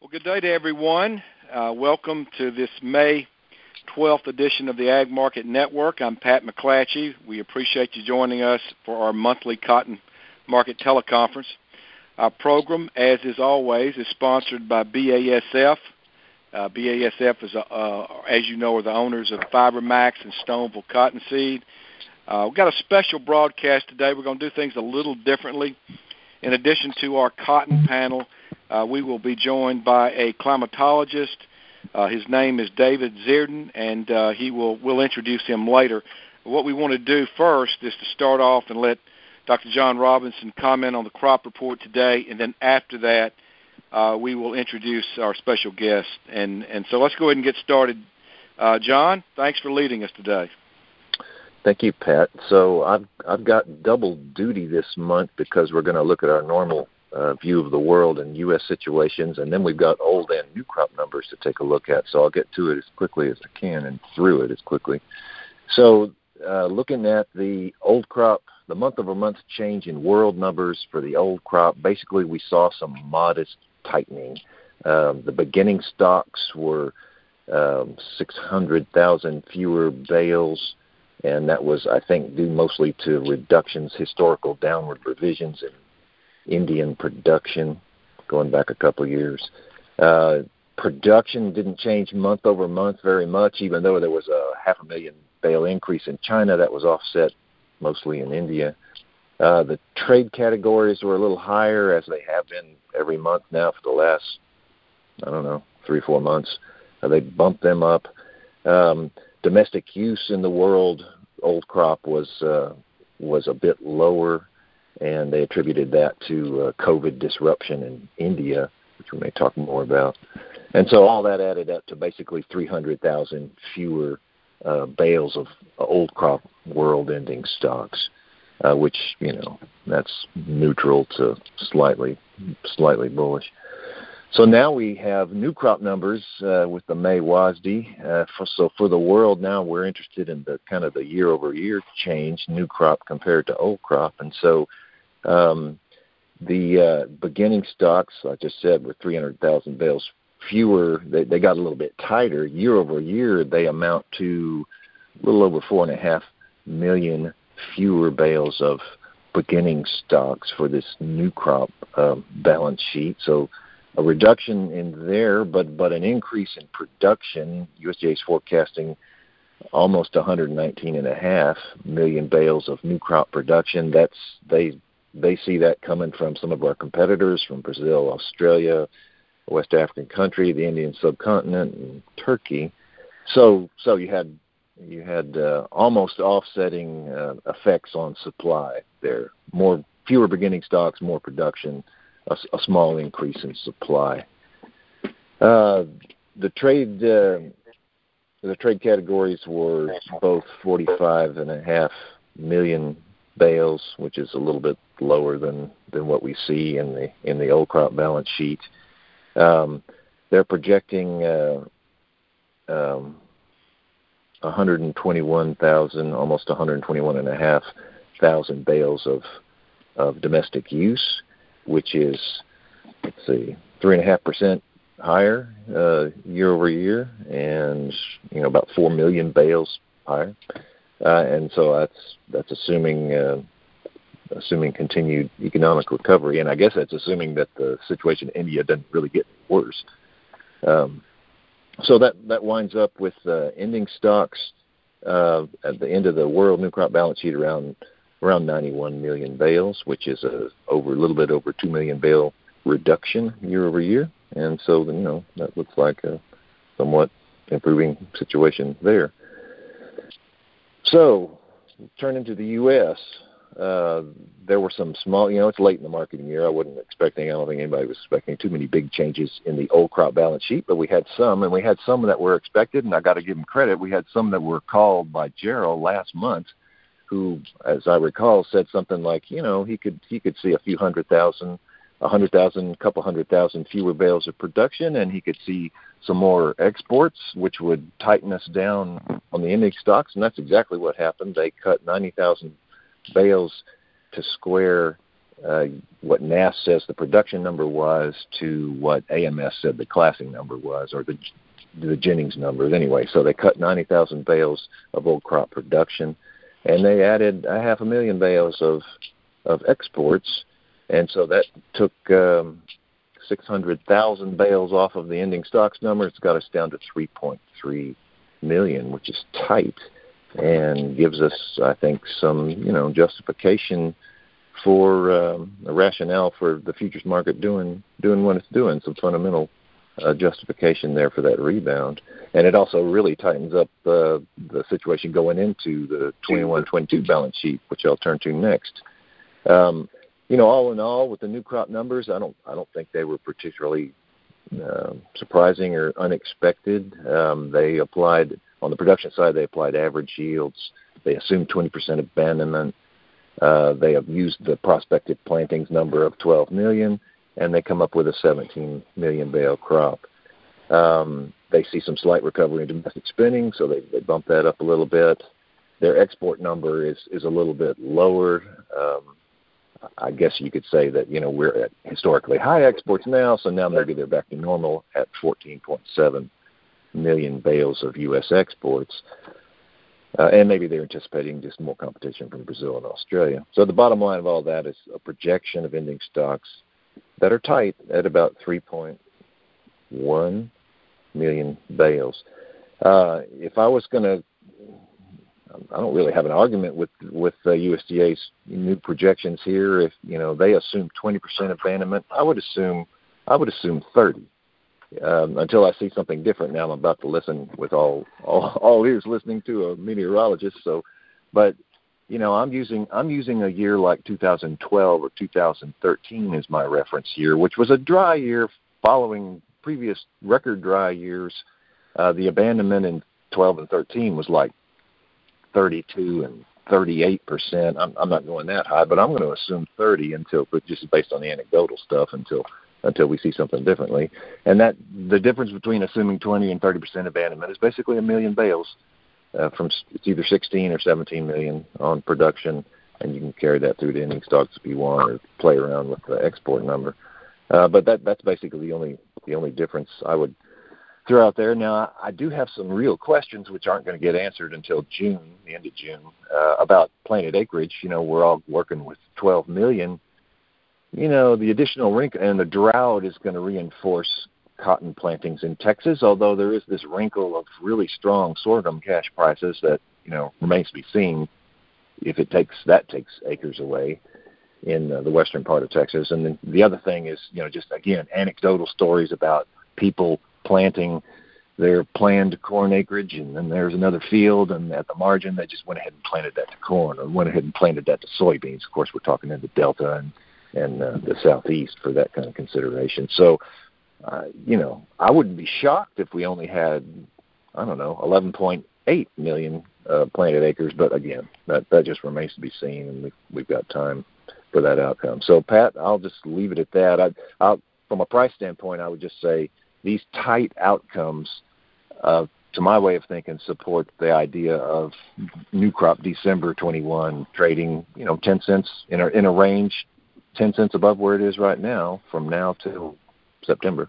Well, good day to everyone. Uh, welcome to this May 12th edition of the Ag Market Network. I'm Pat McClatchy. We appreciate you joining us for our monthly cotton market teleconference. Our program, as is always, is sponsored by BASF. Uh, BASF is, uh, as you know, are the owners of FiberMax and Stoneville Cottonseed. Uh, we've got a special broadcast today. We're going to do things a little differently. In addition to our cotton panel, uh, we will be joined by a climatologist. Uh, his name is David Zierden, and uh, he will we'll introduce him later. What we want to do first is to start off and let Dr. John Robinson comment on the crop report today, and then after that, uh, we will introduce our special guest. And and so let's go ahead and get started. Uh, John, thanks for leading us today. Thank you, Pat. So I've I've got double duty this month because we're going to look at our normal uh, view of the world and U.S. situations, and then we've got old and new crop numbers to take a look at. So I'll get to it as quickly as I can and through it as quickly. So uh, looking at the old crop, the month-over-month change in world numbers for the old crop, basically we saw some modest tightening. Um, the beginning stocks were um, 600,000 fewer bales and that was, I think, due mostly to reductions, historical downward revisions in Indian production going back a couple years. Uh, production didn't change month over month very much, even though there was a half a million bale increase in China that was offset mostly in India. Uh, the trade categories were a little higher, as they have been every month now for the last, I don't know, three, four months. Uh, they bumped them up. Um, domestic use in the world old crop was uh, was a bit lower, and they attributed that to uh, COVID disruption in India, which we may talk more about. And so all that added up to basically 300,000 fewer uh, bales of old crop world-ending stocks, uh, which you know that's neutral to slightly slightly bullish. So now we have new crop numbers uh, with the May WASDE. Uh, for, so for the world now, we're interested in the kind of the year-over-year change, new crop compared to old crop, and so the uh, beginning stocks, I just said, were 300,000 bales fewer. They, they got a little bit tighter year over year. They amount to a little over four and a half million fewer bales of beginning stocks for this new crop um, balance sheet. So a reduction in there, but but an increase in production. USDA is forecasting almost 119.5 million bales of new crop production. That's they they see that coming from some of our competitors from Brazil, Australia, West African country, the Indian subcontinent, and Turkey. So so you had you had uh, almost offsetting uh, effects on supply there. More fewer beginning stocks, more production a, a small increase in supply. Uh, the trade uh, the trade categories were both 45 and a half million bales, which is a little bit lower than than what we see in the in the old crop balance sheet. Um, they're projecting uh, um, 121,000, almost 121 and a half thousand bales of of domestic use, which is let's see, three and a half percent higher uh, year over year, and you know about four million bales higher, uh, and so that's that's assuming uh, assuming continued economic recovery, and I guess that's assuming that the situation in India doesn't really get worse. Um, so that that winds up with uh, ending stocks uh, at the end of the world new crop balance sheet around around 91 million bales, which is a over a little bit over 2 million bale reduction year over year. And so, you know, that looks like a somewhat improving situation there. So, turning to the U.S., uh, there were some small, you know, it's late in the marketing year. I wasn't expecting, I don't think anybody was expecting too many big changes in the old crop balance sheet, but we had some, and we had some that were expected, and I got to give them credit. We had some that were called by Gerald last month who, as I recall, said something like, you know, he could he could see a few hundred thousand, a hundred thousand, couple hundred thousand fewer bales of production, and he could see some more exports, which would tighten us down on the ending stocks, and that's exactly what happened. They cut ninety thousand bales to square uh, what NASS says the production number was to what AMS said the classing number was, or the the ginnings numbers anyway. So they cut 90,000 bales of old crop production, and they added a half a million bales of of exports, and so that took um, 600,000 bales off of the ending stocks number. It's got us down to 3.3 million, which is tight, and gives us, I think, some you know justification for um, a rationale for the futures market doing doing what it's doing. Some fundamental uh, justification there for that rebound, and it also really tightens up uh, the situation going into the 21-22 balance sheet, which I'll turn to next. Um, you know, all in all, with the new crop numbers, I don't I don't think they were particularly uh, surprising or unexpected. Um, they applied on the production side. They applied average yields. They assumed 20% abandonment. Uh, they have used the prospective plantings number of 12 million, and they come up with a 17 million bale crop. Um, they see some slight recovery in domestic spending, so they, they bump that up a little bit. Their export number is is a little bit lower. Um, I guess you could say that you know we're at historically high exports now, so now maybe they're back to normal at 14.7 million bales of U.S. exports. Uh, and maybe they're anticipating just more competition from Brazil and Australia. So the bottom line of all that is a projection of ending stocks that are tight at about 3.1 million bales. Uh, if I was going to, I don't really have an argument with with uh, USDA's new projections here. If you know they assume 20% abandonment, I would assume I would assume 30 um, until I see something different. Now I'm about to listen with all, all all ears, listening to a meteorologist. So, but you know, I'm using I'm using a year like 2012 or 2013 as my reference year, which was a dry year following previous record dry years. Uh, the abandonment in 12 and 13 was like 32 and 38 percent. I'm, I'm not going that high, but I'm going to assume 30 until, but just based on the anecdotal stuff until until we see something differently. And that the difference between assuming 20 and 30 percent abandonment is basically a million bales uh, from it's either 16 or 17 million on production, and you can carry that through to ending stocks if you want, or play around with the export number. Uh, but that that's basically the only the only difference I would throw out there. Now I do have some real questions which aren't going to get answered until June, the end of June, uh, about planted acreage. You know, we're all working with 12 million you know, the additional wrinkle and the drought is going to reinforce cotton plantings in Texas, although there is this wrinkle of really strong sorghum cash prices that, you know, remains to be seen if it takes that takes acres away in uh, the western part of Texas. And then the other thing is, you know, just again, anecdotal stories about people planting their planned corn acreage and then there's another field and at the margin they just went ahead and planted that to corn or went ahead and planted that to soybeans. Of course, we're talking in the Delta and and uh, the southeast for that kind of consideration. So, uh, you know, I wouldn't be shocked if we only had, I don't know, 11.8 million uh, planted acres. But again, that that just remains to be seen, and we've we've got time for that outcome. So, Pat, I'll just leave it at that. I, I'll, from a price standpoint, I would just say these tight outcomes. Uh, to my way of thinking, support the idea of new crop December 21 trading, you know, 10 cents in a in a range ten cents above where it is right now from now till September.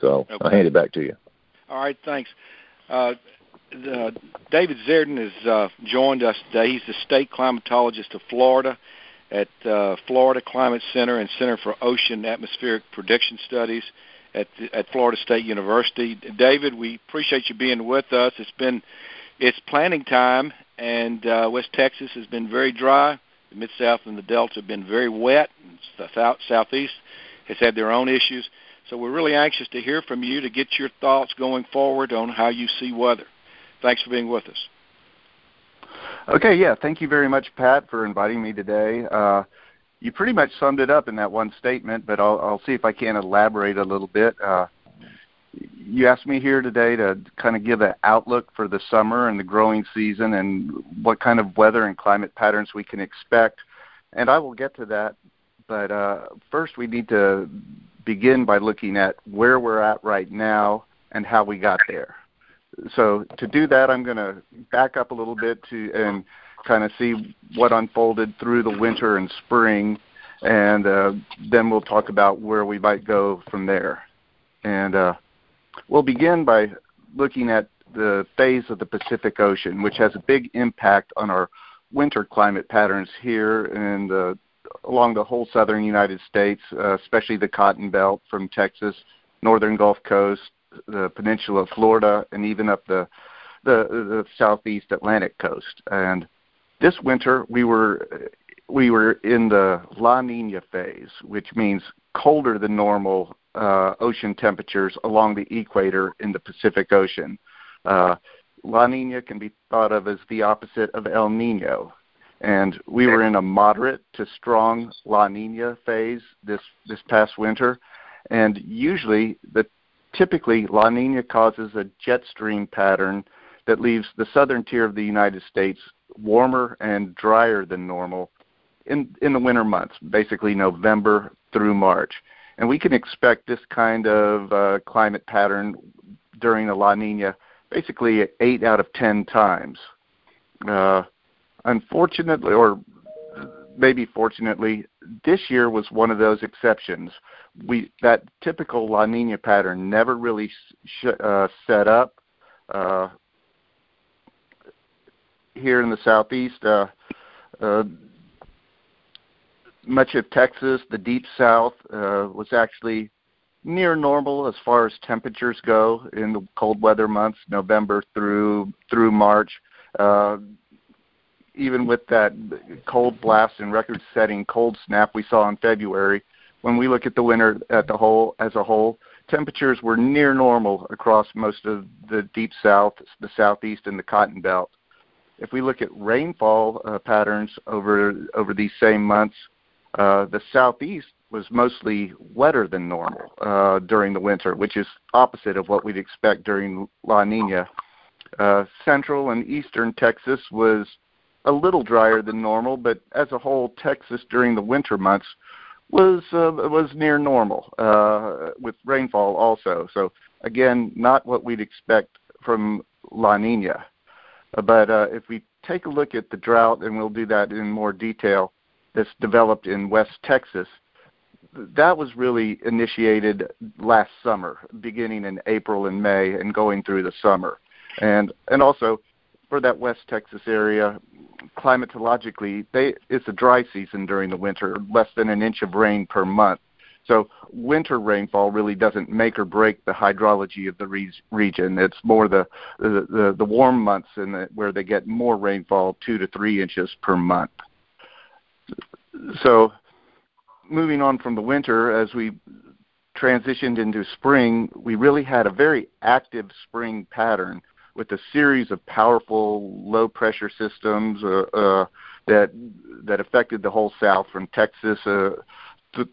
So okay. I'll hand it back to you. All right, thanks. Uh, the, David Zierden has uh, joined us today. He's the state climatologist of Florida at uh, Florida Climate Center and Center for Ocean Atmospheric Prediction Studies at the, at Florida State University. David, we appreciate you being with us. It's been it's planting time, and uh, West Texas has been very dry. The Mid South and the Delta have been very wet. And the South Southeast has had their own issues. So we're really anxious to hear from you to get your thoughts going forward on how you see weather. Thanks for being with us. Okay, yeah, thank you very much, Pat, for inviting me today. Uh, you pretty much summed it up in that one statement, but I'll, I'll see if I can elaborate a little bit. Uh, you asked me here today to kind of give an outlook for the summer and the growing season and what kind of weather and climate patterns we can expect. And I will get to that. But uh, first, we need to begin by looking at where we're at right now and how we got there. So to do that, I'm going to back up a little bit to and kind of see what unfolded through the winter and spring and uh, then we'll talk about where we might go from there. And uh, we'll begin by looking at the phase of the Pacific Ocean, which has a big impact on our winter climate patterns here and along the whole southern United States, uh, especially the Cotton Belt from Texas, northern Gulf Coast, the peninsula of Florida, and even up the the, the southeast Atlantic coast. And this winter, we were we were in the La Nina phase, which means colder than normal uh, ocean temperatures along the equator in the Pacific Ocean. Uh, La Nina can be thought of as the opposite of El Nino, and we were in a moderate to strong La Nina phase this this past winter, and usually the typically La Nina causes a jet stream pattern that leaves the southern tier of the United States warmer and drier than normal in in the winter months, basically November through March. And we can expect this kind of uh, climate pattern during the La Nina basically eight out of ten times. Uh, unfortunately, or maybe fortunately, this year was one of those exceptions. We that typical La Nina pattern never really sh- uh, set up. Uh, here in the southeast, uh, uh, much of Texas, the deep south, uh, was actually near normal as far as temperatures go in the cold weather months, November through through March. Uh, even with that cold blast and record-setting cold snap we saw in February, when we look at the winter at the whole as a whole, temperatures were near normal across most of the deep south, the southeast, and the cotton belt. If we look at rainfall uh, patterns over over these same months, uh, the southeast was mostly wetter than normal uh, during the winter, which is opposite of what we'd expect during La Nina. Uh, central and eastern Texas was a little drier than normal, but as a whole, Texas during the winter months was uh, was near normal uh, with rainfall also. So again, not what we'd expect from La Nina. But uh, if we take a look at the drought, and we'll do that in more detail, that's developed in West Texas, that was really initiated last summer, beginning in April and May, and going through the summer, and and also for that West Texas area, climatologically, they it's a dry season during the winter, less than an inch of rain per month. So winter rainfall really doesn't make or break the hydrology of the re- region. It's more the the, the, the warm months in the, where they get more rainfall, two to three inches per month. So moving on from the winter, as we transitioned into spring, we really had a very active spring pattern with a series of powerful low pressure systems uh, uh, that that affected the whole South from Texas uh, th-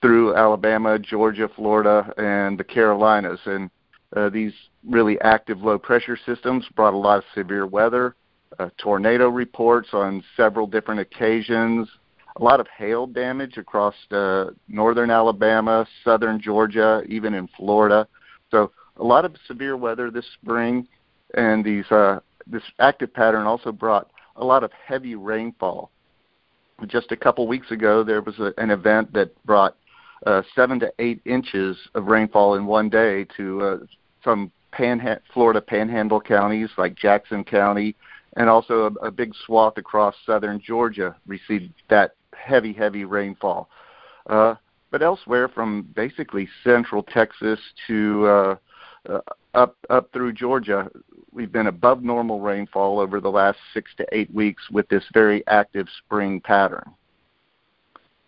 through Alabama, Georgia, Florida, and the Carolinas. And uh, these really active low pressure systems brought a lot of severe weather, uh, tornado reports on several different occasions, a lot of hail damage across uh, northern Alabama, southern Georgia, even in Florida. So a lot of severe weather this spring, and these uh, this active pattern also brought a lot of heavy rainfall. Just a couple weeks ago, there was a, an event that brought uh, seven to eight inches of rainfall in one day to uh, some panha- Florida panhandle counties like Jackson County, and also a, a big swath across southern Georgia received that heavy, heavy rainfall. Uh, but elsewhere, from basically central Texas to uh, uh, up up through Georgia, we've been above normal rainfall over the last six to eight weeks with this very active spring pattern.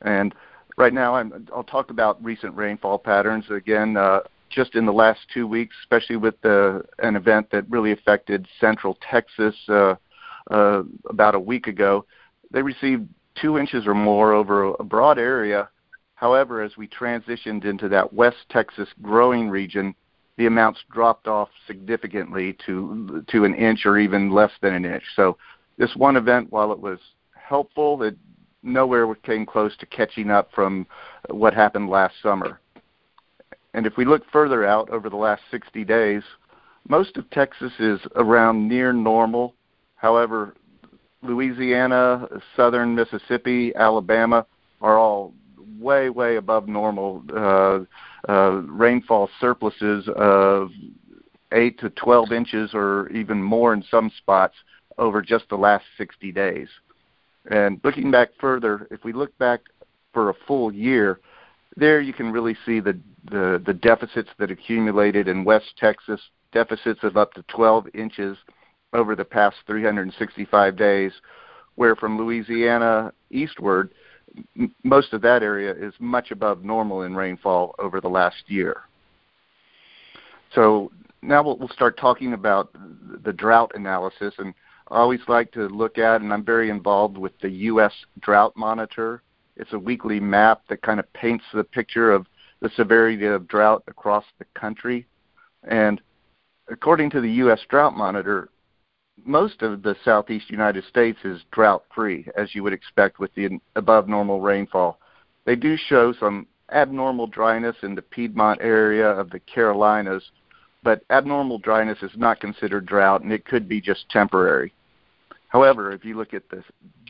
And right now, I'm, I'll talk about recent rainfall patterns again. Uh, just in the last two weeks, especially with the, an event that really affected central Texas uh, uh, about a week ago, they received two inches or more over a broad area. However, as we transitioned into that West Texas growing region, the amounts dropped off significantly to to an inch or even less than an inch. So this one event, while it was helpful, it nowhere came close to catching up from what happened last summer. And if we look further out over the last 60 days, most of Texas is around near normal. However, Louisiana, southern Mississippi, Alabama are all way, way above normal uh, uh, rainfall surpluses of 8 to 12 inches or even more in some spots over just the last 60 days. And looking back further, if we look back for a full year, there you can really see the, the, the deficits that accumulated in West Texas, deficits of up to 12 inches over the past 365 days, where from Louisiana eastward, m- most of that area is much above normal in rainfall over the last year. So now we'll, we'll start talking about the drought analysis, and I always like to look at, and I'm very involved with the U.S. Drought Monitor. It's a weekly map that kind of paints the picture of the severity of drought across the country. And according to the U.S. Drought Monitor, most of the southeast United States is drought free, as you would expect with the above normal rainfall. They do show some abnormal dryness in the Piedmont area of the Carolinas, but abnormal dryness is not considered drought and it could be just temporary. However, if you look at the,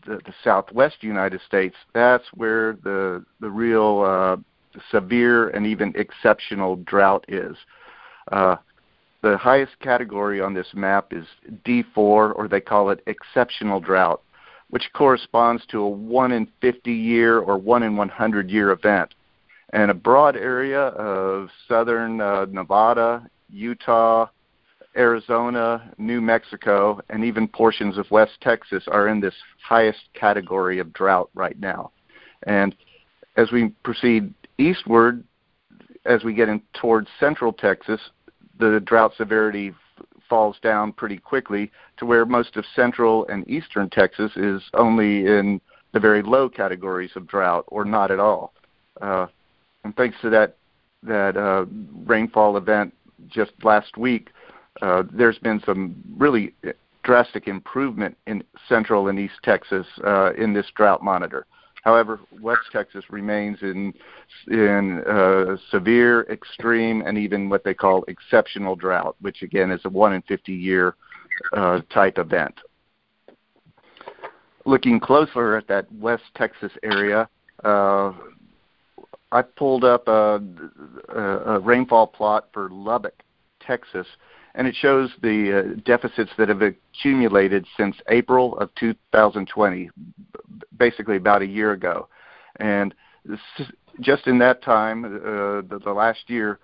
the, the southwest United States, that's where the, the real uh, severe and even exceptional drought is. Uh, the highest category on this map is D4, or they call it exceptional drought, which corresponds to a 1 in 50 year or 1 in 100 year event. And a broad area of southern uh, Nevada, Utah, Arizona, New Mexico, and even portions of West Texas are in this highest category of drought right now. And as we proceed eastward, as we get in towards central Texas, the drought severity falls down pretty quickly to where most of central and eastern Texas is only in the very low categories of drought or not at all. Uh, and thanks to that that uh, rainfall event just last week, uh, there's been some really drastic improvement in central and east Texas uh, in this drought monitor. However, West Texas remains in in uh, severe, extreme, and even what they call exceptional drought, which again is a one in 50 year uh, type event. Looking closer at that West Texas area, uh, I pulled up a, a, a rainfall plot for Lubbock, Texas, and it shows the uh, deficits that have accumulated since April of 2020, basically about a year ago. And just in that time, uh, the, the last year,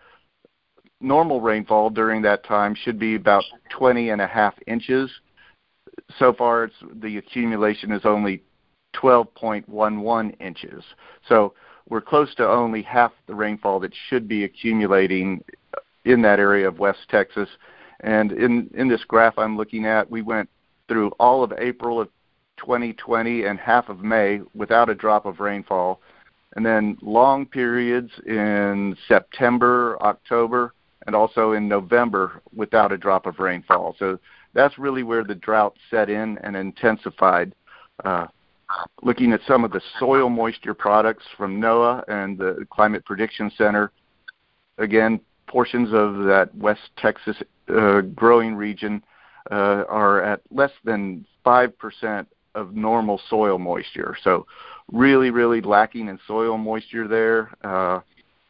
normal rainfall during that time should be about 20 and a half inches. So far, it's, the accumulation is only 12.11 inches. So we're close to only half the rainfall that should be accumulating in that area of West Texas. And in, in this graph I'm looking at, we went through all of April of 2020 and half of May without a drop of rainfall, and then long periods in September, October, and also in November without a drop of rainfall. So that's really where the drought set in and intensified. Uh, looking at some of the soil moisture products from NOAA and the Climate Prediction Center, again, portions of that West Texas growing region uh, are at less than 5% of normal soil moisture. So, really, really lacking in soil moisture there. Uh,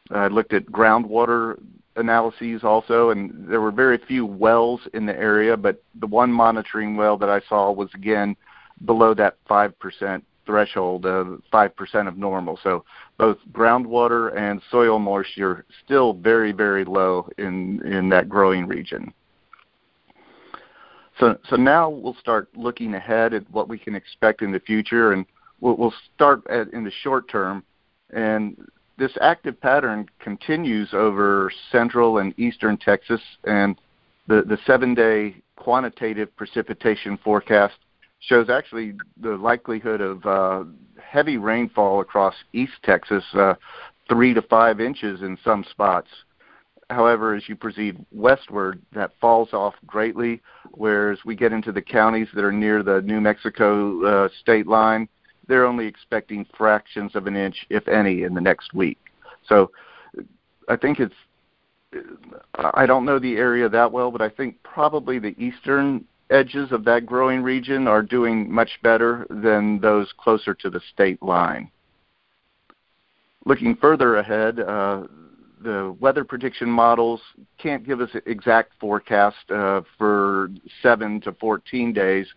I looked at groundwater analyses also, and there were very few wells in the area, but the one monitoring well that I saw was again below that 5% threshold of 5% of normal. So both groundwater and soil moisture still very, very low in, in that growing region. So, so now we'll start looking ahead at what we can expect in the future, and we'll, we'll start at, in the short term. And this active pattern continues over central and eastern Texas, and the, the seven day quantitative precipitation forecast shows actually the likelihood of uh, heavy rainfall across East Texas, uh, three to five inches in some spots. However, as you proceed westward, that falls off greatly. Whereas we get into the counties that are near the New Mexico uh, state line, they're only expecting fractions of an inch, if any, in the next week. So I think it's I don't know the area that well, but I think probably the eastern edges of that growing region are doing much better than those closer to the state line. looking further ahead, uh, the weather prediction models can't give us exact forecast uh, for 7 to 14 days,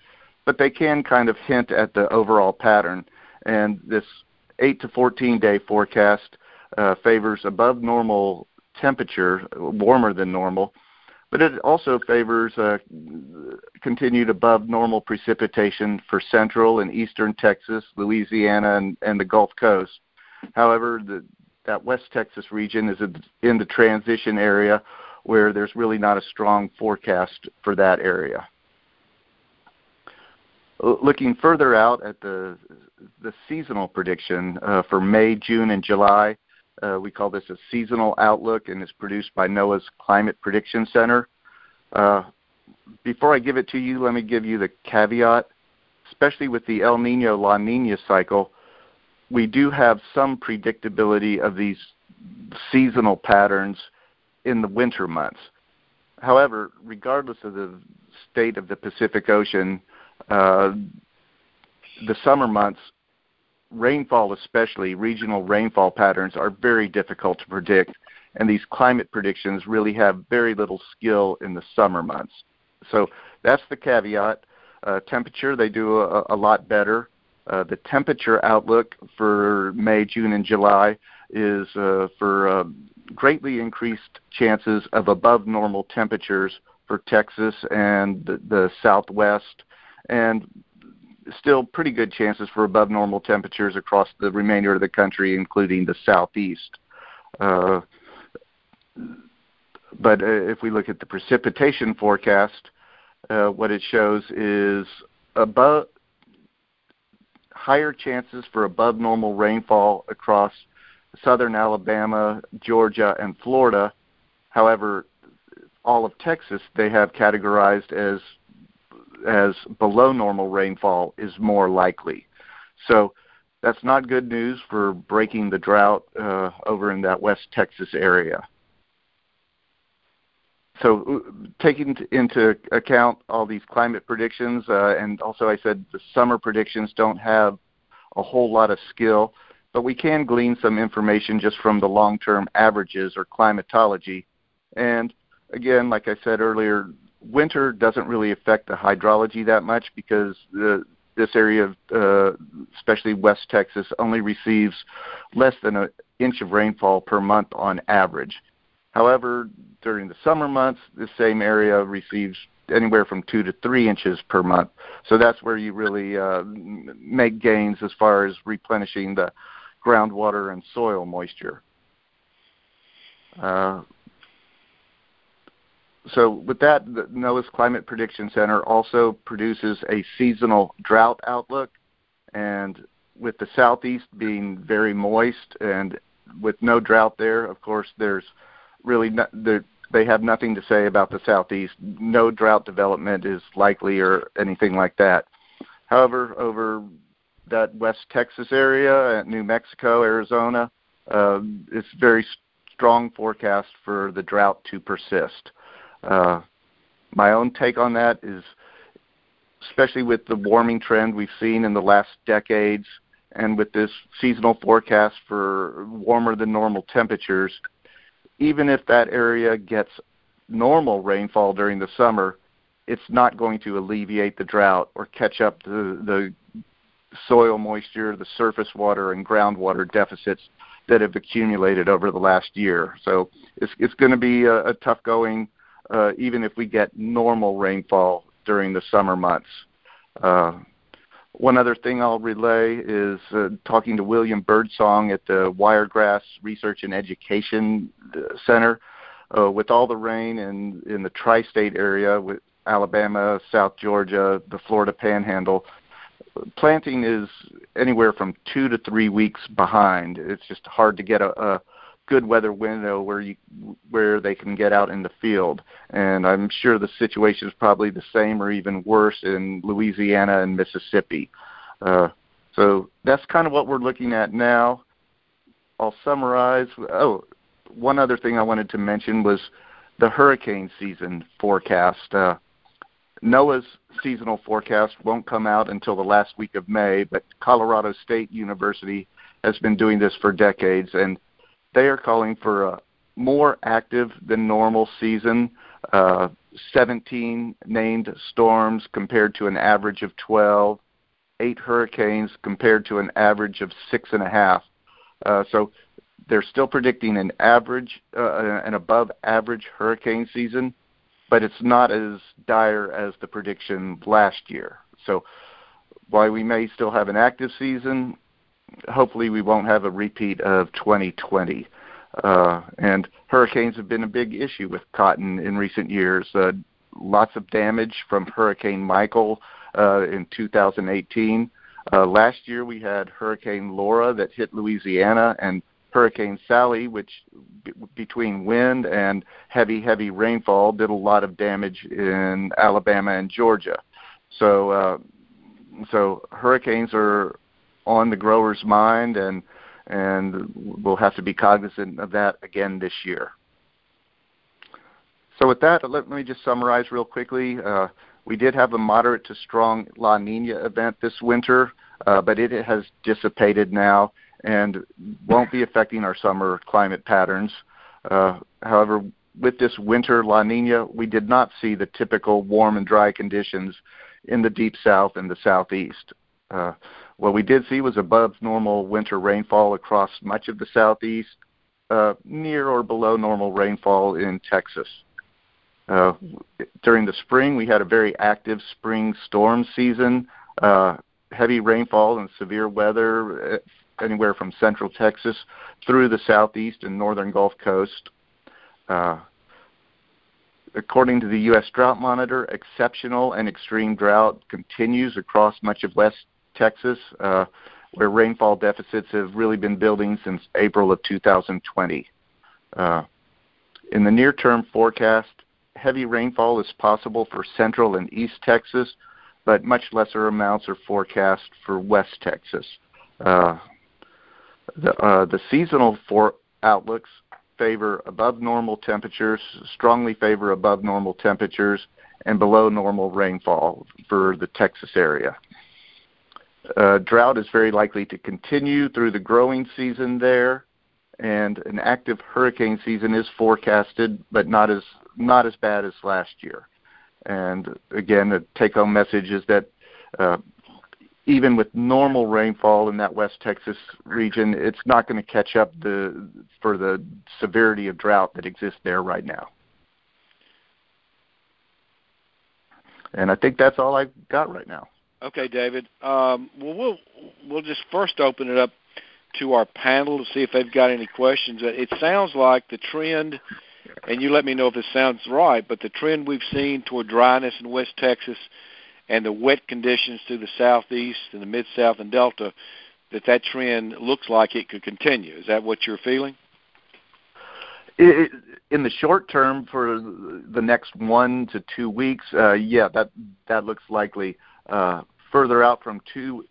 but they can kind of hint at the overall pattern. And this 8 to 14 day forecast uh, favors above normal temperature, warmer than normal, but it also favors uh, continued above normal precipitation for central and eastern Texas, Louisiana, and, and the Gulf Coast. However, the, that West Texas region is in the transition area where there's really not a strong forecast for that area. Looking further out at the the seasonal prediction uh, for May, June, and July, uh, we call this a seasonal outlook, and it's produced by NOAA's Climate Prediction Center. Uh, before I give it to you, let me give you the caveat. Especially with the El Nino La Nina cycle, we do have some predictability of these seasonal patterns in the winter months. However, regardless of the state of the Pacific Ocean, uh, the summer months, rainfall especially, regional rainfall patterns are very difficult to predict, and these climate predictions really have very little skill in the summer months. So that's the caveat. Uh, temperature, they do a, a lot better. Uh, the temperature outlook for May, June, and July is uh, for uh, greatly increased chances of above normal temperatures for Texas and the, the Southwest, and still pretty good chances for above normal temperatures across the remainder of the country, including the Southeast. Uh, but uh, if we look at the precipitation forecast, uh, what it shows is above higher chances for above normal rainfall across southern Alabama, Georgia, and Florida. However, all of Texas they have categorized as as below normal rainfall is more likely. So that's not good news for breaking the drought uh, over in that West Texas area so uh, taking into account all these climate predictions, uh, and also I said the summer predictions don't have a whole lot of skill, but we can glean some information just from the long-term averages or climatology. And again, like I said earlier, winter doesn't really affect the hydrology that much because the, this area, of, uh, especially West Texas, only receives less than an inch of rainfall per month on average. However, during the summer months, the same area receives anywhere from two to three inches per month. So that's where you really uh, make gains as far as replenishing the groundwater and soil moisture. Uh, so with that, the NOAA's Climate Prediction Center also produces a seasonal drought outlook, and with the southeast being very moist and with no drought there, of course, there's really not, they have nothing to say about the southeast. No drought development is likely or anything like that. However, over that West Texas area, New Mexico, Arizona, uh, it's very strong forecast for the drought to persist. Uh, my own take on that is, especially with the warming trend we've seen in the last decades, and with this seasonal forecast for warmer than normal temperatures, even if that area gets normal rainfall during the summer, it's not going to alleviate the drought or catch up the, the soil moisture, the surface water, and groundwater deficits that have accumulated over the last year. So it's, it's going to be a, a tough going, uh, even if we get normal rainfall during the summer months. Uh, one other thing I'll relay is uh, talking to William Birdsong at the Wiregrass Research and Education uh, Center. Uh, with all the rain in, in the tri state area, with Alabama, South Georgia, the Florida panhandle, planting is anywhere from two to three weeks behind. It's just hard to get a, a good weather window where you where they can get out in the field. And I'm sure the situation is probably the same or even worse in Louisiana and Mississippi. Uh, so that's kind of what we're looking at now. I'll summarize. Oh, one other thing I wanted to mention was the hurricane season forecast. Uh, NOAA's seasonal forecast won't come out until the last week of May, but Colorado State University has been doing this for decades, and they are calling for a more active than normal season. Uh, 17 named storms compared to an average of 12, eight hurricanes compared to an average of six and a half. Uh, so they're still predicting an average, uh, an above average hurricane season, but it's not as dire as the prediction last year. So while we may still have an active season, hopefully we won't have a repeat of 2020. Uh, and hurricanes have been a big issue with cotton in recent years. Uh, lots of damage from Hurricane Michael uh, in 2018. Uh, last year we had Hurricane Laura that hit Louisiana and Hurricane Sally, which b- between wind and heavy, heavy rainfall did a lot of damage in Alabama and Georgia. So, uh, so hurricanes are on the grower's mind, and and we'll have to be cognizant of that again this year. So with that, let me just summarize real quickly. Uh, we did have a moderate to strong La Nina event this winter, uh, but it has dissipated now and won't be affecting our summer climate patterns. Uh, however, with this winter La Nina, we did not see the typical warm and dry conditions in the deep south and the southeast. Uh, what we did see was above normal winter rainfall across much of the southeast, uh, near or below normal rainfall in Texas. Uh, during the spring, we had a very active spring storm season, uh, heavy rainfall and severe weather uh, anywhere from central Texas through the southeast and northern Gulf Coast. Uh, according to the U.S. Drought Monitor, exceptional and extreme drought continues across much of West Texas, uh, where rainfall deficits have really been building since April of 2020. Uh, in the near term forecast, heavy rainfall is possible for central and east Texas, but much lesser amounts are forecast for west Texas. Uh, the, uh, the seasonal for outlooks favor above normal temperatures, strongly favor above normal temperatures, and below normal rainfall for the Texas area. Uh, drought is very likely to continue through the growing season there, and an active hurricane season is forecasted, but not as not as bad as last year. And again, the take-home message is that uh, even with normal rainfall in that West Texas region, it's not going to catch up the for the severity of drought that exists there right now. And I think that's all I've got right now. Okay, David. Um, well, we'll we'll just first open it up to our panel to see if they've got any questions. It sounds like the trend and you let me know if this sounds right, but the trend we've seen toward dryness in West Texas and the wet conditions through the southeast and the mid south and delta, that that trend looks like it could continue. Is that what you're feeling? It, in the short term, for the next one to two weeks, uh, yeah, that that looks likely. Uh, further out from two,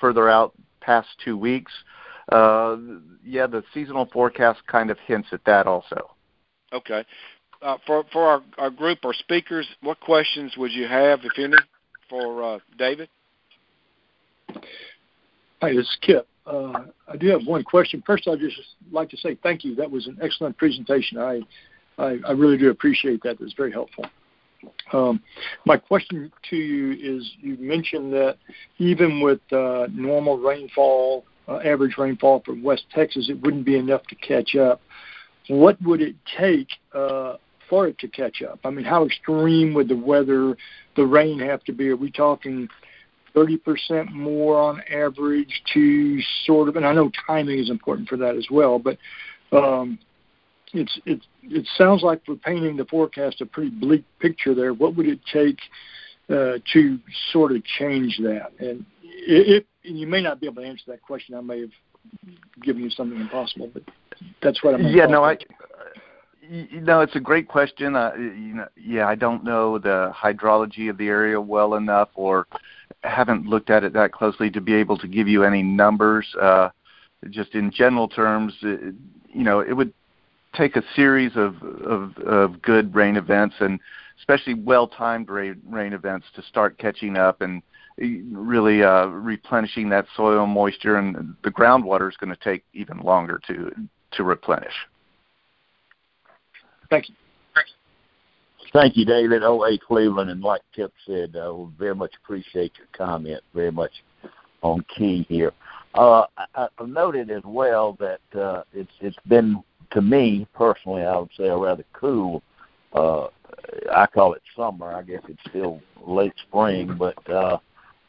further out past two weeks, uh, yeah, the seasonal forecast kind of hints at that also. Okay. Uh, for for our, our group, our speakers, what questions would you have, if any, for uh, David? Hi, this is Kip. Uh, I do have one question. First, I'd just like to say thank you. That was an excellent presentation. I I, I really do appreciate that. It was very helpful. Um, my question to you is: You mentioned that even with uh, normal rainfall, uh, average rainfall from West Texas, it wouldn't be enough to catch up what would it take uh, for it to catch up? I mean, how extreme would the weather, the rain have to be? Are we talking 30% more on average to sort of, and I know timing is important for that as well, but um, it's it it sounds like we're painting the forecast a pretty bleak picture there. What would it take uh, to sort of change that? And if and you may not be able to answer that question, I may have given you something impossible, but that's what I'm. Yeah, no, I. You know, it's a great question. Uh, you know, yeah, I don't know the hydrology of the area well enough, or haven't looked at it that closely to be able to give you any numbers. Uh, just in general terms, it, you know, it would take a series of, of, of good rain events and especially well-timed rain, rain events to start catching up and really uh, replenishing that soil moisture, and the groundwater is going to take even longer to to replenish. Thank you. Thank you, David. O.A. Cleveland, and like Tip said, uh, we very much appreciate your comment. Very much on key here. Uh, I, I've noted as well that uh, it's it's been to me personally, I would say, a rather cool. Uh, I call it summer. I guess it's still late spring, but uh,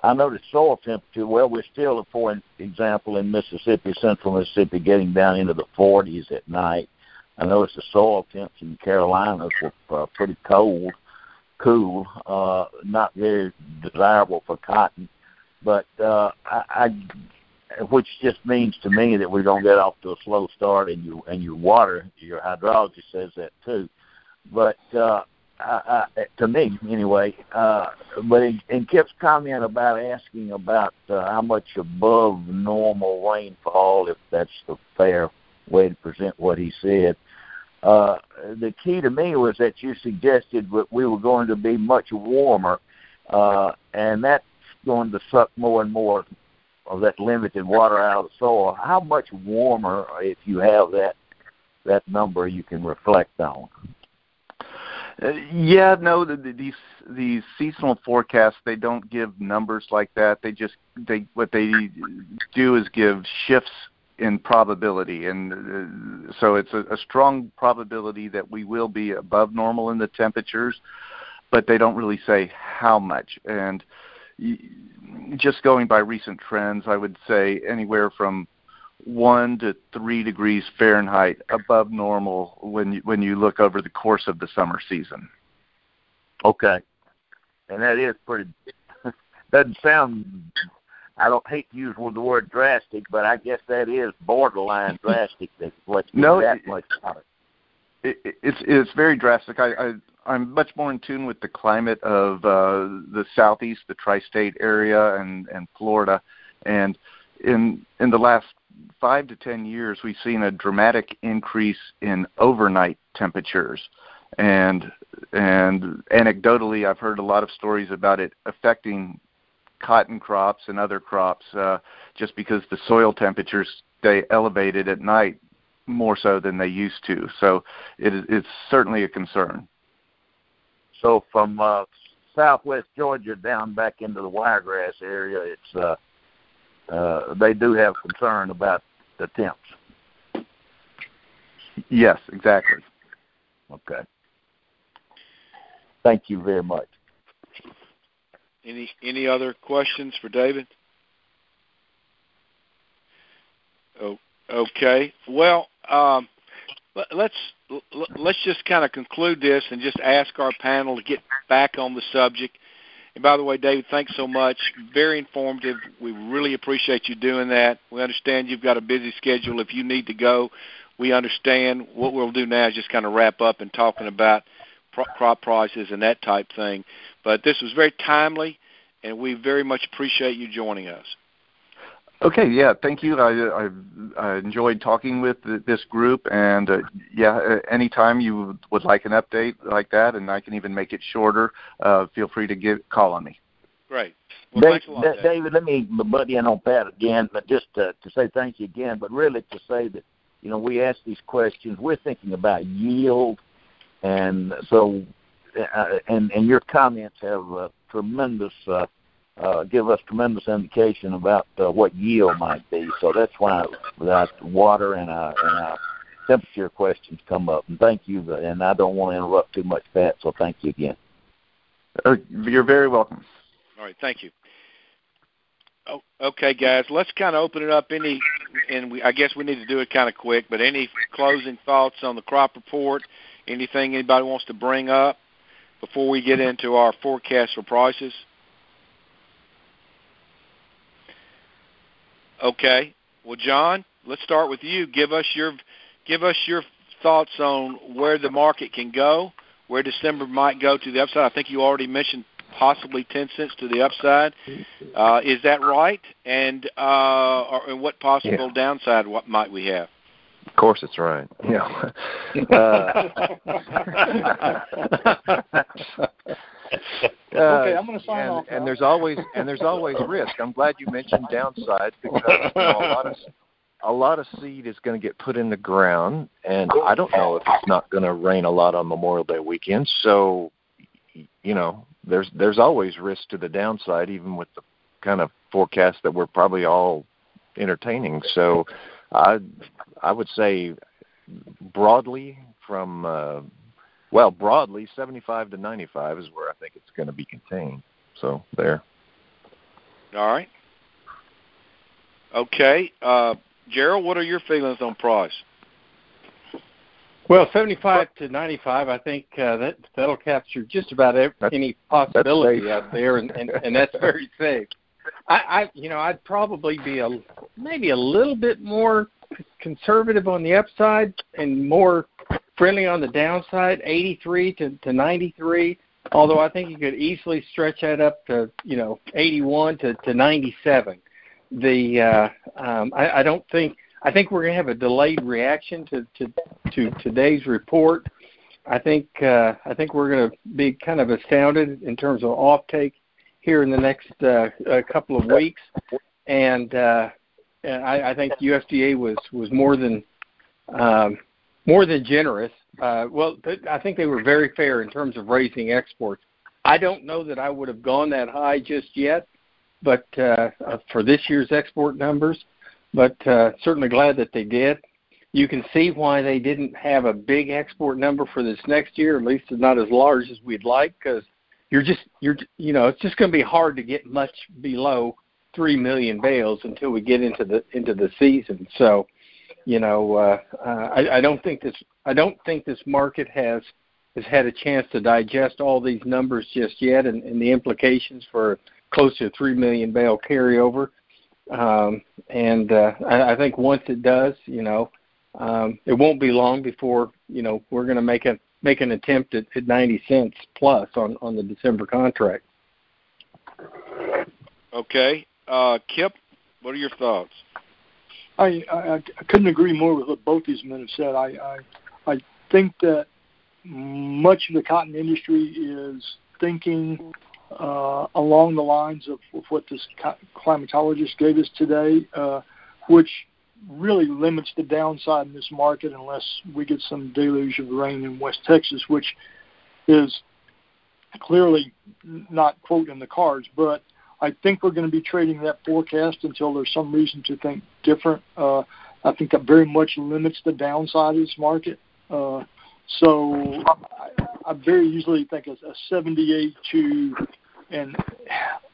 I noticed soil temperature. Well, we're still, for example, in Mississippi, central Mississippi, getting down into the 40s at night. I noticed the soil temps in Carolinas were uh, pretty cold, cool, uh, not very desirable for cotton. But uh, I, I, which just means to me that we're to get off to a slow start, and you and your water, your hydrology says that too. But uh, I, I, to me, anyway. Uh, but in, in Kip's comment about asking about uh, how much above normal rainfall, if that's the fair way to present what he said, uh, the key to me was that you suggested that we were going to be much warmer, uh, and that's going to suck more and more of that limited water out of the soil. How much warmer, if you have that that number, you can reflect on? Uh, yeah, no, the, the, these these seasonal forecasts they don't give numbers like that. They just they what they do is give shifts in probability, and uh, so it's a, a strong probability that we will be above normal in the temperatures, but they don't really say how much. And just going by recent trends, I would say anywhere from one to three degrees Fahrenheit above normal when you, when you look over the course of the summer season. Okay, and that is pretty. doesn't sound I don't hate to use the word drastic, but I guess that is borderline drastic. That what no, that much out. It, it's it's very drastic. I, I I'm much more in tune with the climate of uh, the southeast, the tri-state area, and and Florida, and in in the last five to ten years, we've seen a dramatic increase in overnight temperatures, and and anecdotally, I've heard a lot of stories about it affecting cotton crops and other crops uh, just because the soil temperatures stay elevated at night more so than they used to. So it is, it's certainly a concern. So from uh, southwest Georgia down back into the wiregrass area, it's uh, uh, they do have concern about the temps. Yes, exactly. Okay. Thank you very much. Any any other questions for David? Oh, okay. Well, um, let's let's just kind of conclude this and just ask our panel to get back on the subject. And by the way, David, thanks so much. Very informative. We really appreciate you doing that. We understand you've got a busy schedule. If you need to go, we understand. What we'll do now is just kind of wrap up and talking about crop prices and that type thing. But this was very timely, and we very much appreciate you joining us. Okay, yeah, thank you. I, I, I enjoyed talking with this group, and uh, yeah, anytime you would like an update like that, and I can even make it shorter, uh, feel free to give call on me. Great. Well, David, lot, David, David, let me butt in on Pat again, but just to, to say thank you again, but really to say that you know we ask these questions, we're thinking about yield, and so uh, and and your comments have uh, tremendous uh, uh, give us tremendous indication about uh, what yield might be. So that's why that water and our, and our temperature questions come up. And thank you. And I don't want to interrupt too much, Pat. So thank you again. Uh, you're very welcome. All right. Thank you. Oh, okay, guys. Let's kind of open it up. Any, and we, I guess we need to do it kind of quick. But any closing thoughts on the crop report? Anything anybody wants to bring up? before we get into our forecast for prices? Okay. Well, John, let's start with you. Give us your give us your thoughts on where the market can go, where December might go to the upside. I think you already mentioned possibly 10 cents to the upside. Uh, is that right? And uh, or, and what possible yeah. downside what might we have? Of course, it's right. Yeah. uh, Uh, okay, I'm going to sign and, off. And there's always and there's always risk. I'm glad you mentioned downside because you know, a lot of a lot of seed is going to get put in the ground, and I don't know if it's not going to rain a lot on Memorial Day weekend. So, you know, there's there's always risk to the downside, even with the kind of forecast that we're probably all entertaining. So, I I would say broadly from uh, well broadly 75 to 95 is where I think it's going to be contained. So there. All right. Okay. Uh, Gerald, what are your feelings on price? Well, 75 to 95, I think uh, that that'll capture just about every, any possibility out there, and, and and that's very safe. I, I, you know, I'd probably be a maybe a little bit more conservative on the upside and more friendly on the downside, 83 to, to 93. Although I think you could easily stretch that up to you know 81 to, to 97 the uh, um, I, I don't think I think we're going to have a delayed reaction to, to, to today's report. I think uh, I think we're going to be kind of astounded in terms of offtake here in the next uh, couple of weeks, and, uh, and I, I think USDA was was more than um, more than generous. Uh, well, I think they were very fair in terms of raising exports. I don't know that I would have gone that high just yet, but uh, uh, for this year's export numbers. But uh, certainly glad that they did. You can see why they didn't have a big export number for this next year. At least not as large as we'd like, because you're just you're you know it's just going to be hard to get much below three million bales until we get into the into the season. So, you know, uh, uh, I, I don't think this I don't think this market has has had a chance to digest all these numbers just yet, and, and the implications for close to three million bale carryover. Um, and uh, I, I think once it does, you know, um, it won't be long before you know we're going to make a make an attempt at, at 90 cents plus on on the December contract. Okay, uh, Kip, what are your thoughts? I, I I couldn't agree more with what both these men have said. I I I think that much of the cotton industry is thinking uh, along the lines of, of what this climatologist gave us today, uh, which really limits the downside in this market unless we get some deluge of rain in West Texas, which is clearly not quote in the cards. But I think we're going to be trading that forecast until there's some reason to think different. Uh, I think that very much limits the downside of this market. Uh, so I, I very easily think a, a 78 to, and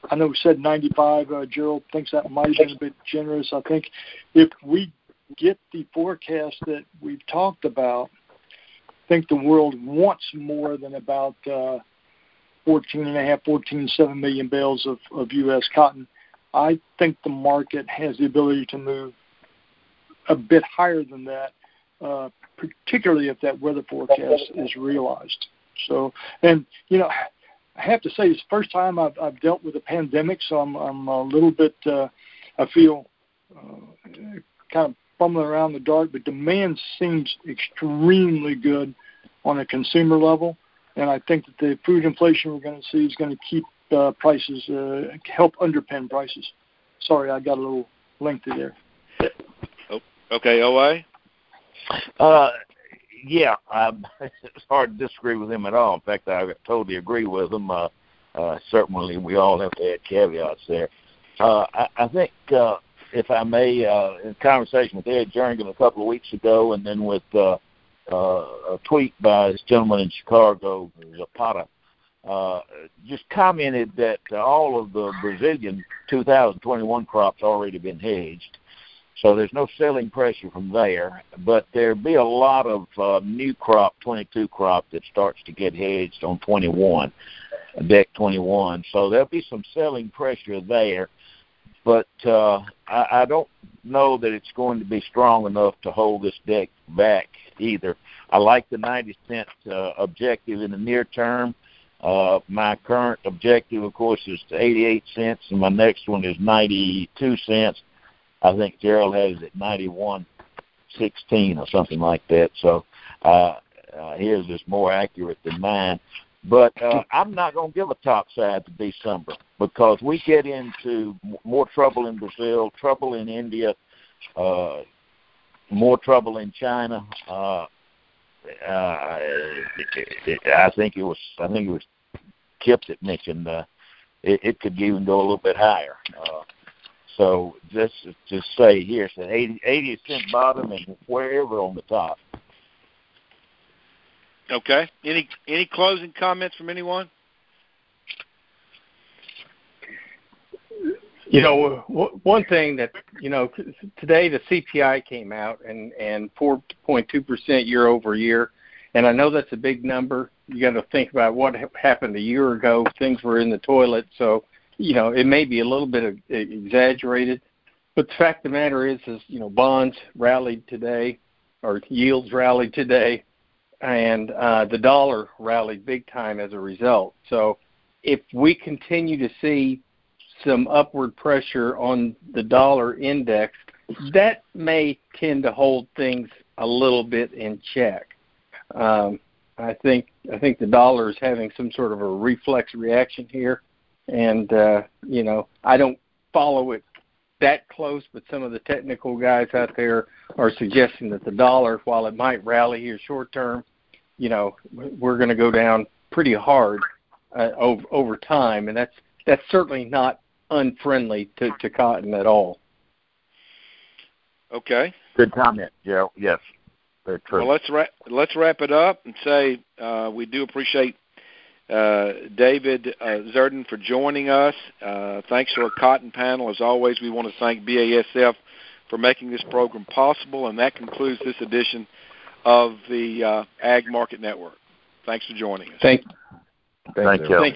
I know we said 95. Uh, Gerald thinks that might have been a bit generous. I think if we get the forecast that we've talked about, I think the world wants more than about uh, 14 and a half, 14, 7 million bales of, of U.S. cotton. I think the market has the ability to move a bit higher than that, uh, particularly if that weather forecast is realized. So, and you know, I have to say it's the first time I've, I've dealt with a pandemic, so I'm I'm a little bit uh, I feel uh, kind of fumbling around in the dark. But demand seems extremely good on a consumer level, and I think that the food inflation we're going to see is going to keep uh, prices uh, help underpin prices. Sorry, I got a little lengthy there. Oh, okay, OA. Uh, yeah, um, it's hard to disagree with him at all. In fact, I totally agree with him. Uh, uh, certainly, we all have to add caveats there. Uh, I, I think, uh, if I may, uh, in conversation with Ed Jernigan a couple of weeks ago, and then with uh, uh, a tweet by this gentleman in Chicago, Zapata, uh, just commented that all of the Brazilian 2021 crops already been hedged. So there's no selling pressure from there, but there'll be a lot of uh, new crop, 22 crop that starts to get hedged on 21, deck 21. So there'll be some selling pressure there, but uh, I, I don't know that it's going to be strong enough to hold this deck back either. I like the 90 cent uh, objective in the near term. Uh, my current objective, of course, is 88 cents, and my next one is 92 cents I think Gerald has it at 91 16 or something like that. So uh, uh, his is more accurate than mine. But uh, I'm not going to give a top side to December because we get into more trouble in Brazil, trouble in India, uh, more trouble in China. Uh, uh, I think it was I think it was Kip that mentioned uh, it, it could even go a little bit higher. Uh, so just to say here, it's an 80, 80 cent bottom and wherever on the top. Okay. Any any closing comments from anyone? You know, one thing that you know today the CPI came out and and 4.2 percent year over year, and I know that's a big number. You got to think about what happened a year ago. Things were in the toilet, so you know it may be a little bit exaggerated. But the fact of the matter is, is you know bonds rallied today, or yields rallied today, and uh, the dollar rallied big time as a result. So if we continue to see some upward pressure on the dollar index, that may tend to hold things a little bit in check. Um, I think I think the dollar is having some sort of a reflex reaction here, and uh, you know I don't follow it that close, but some of the technical guys out there are suggesting that the dollar, while it might rally here short term, you know we're going to go down pretty hard uh, over over time, and that's that's certainly not unfriendly to, to cotton at all. Okay. Good comment, Gerald. Yes, very true. Well, let's wrap let's wrap it up and say uh, we do appreciate uh, David uh, Zierden for joining us. Uh, thanks to our cotton panel. As always, we want to thank BASF for making this program possible, and that concludes this edition of the uh, Ag Market Network. Thanks for joining us. Thank, thank you.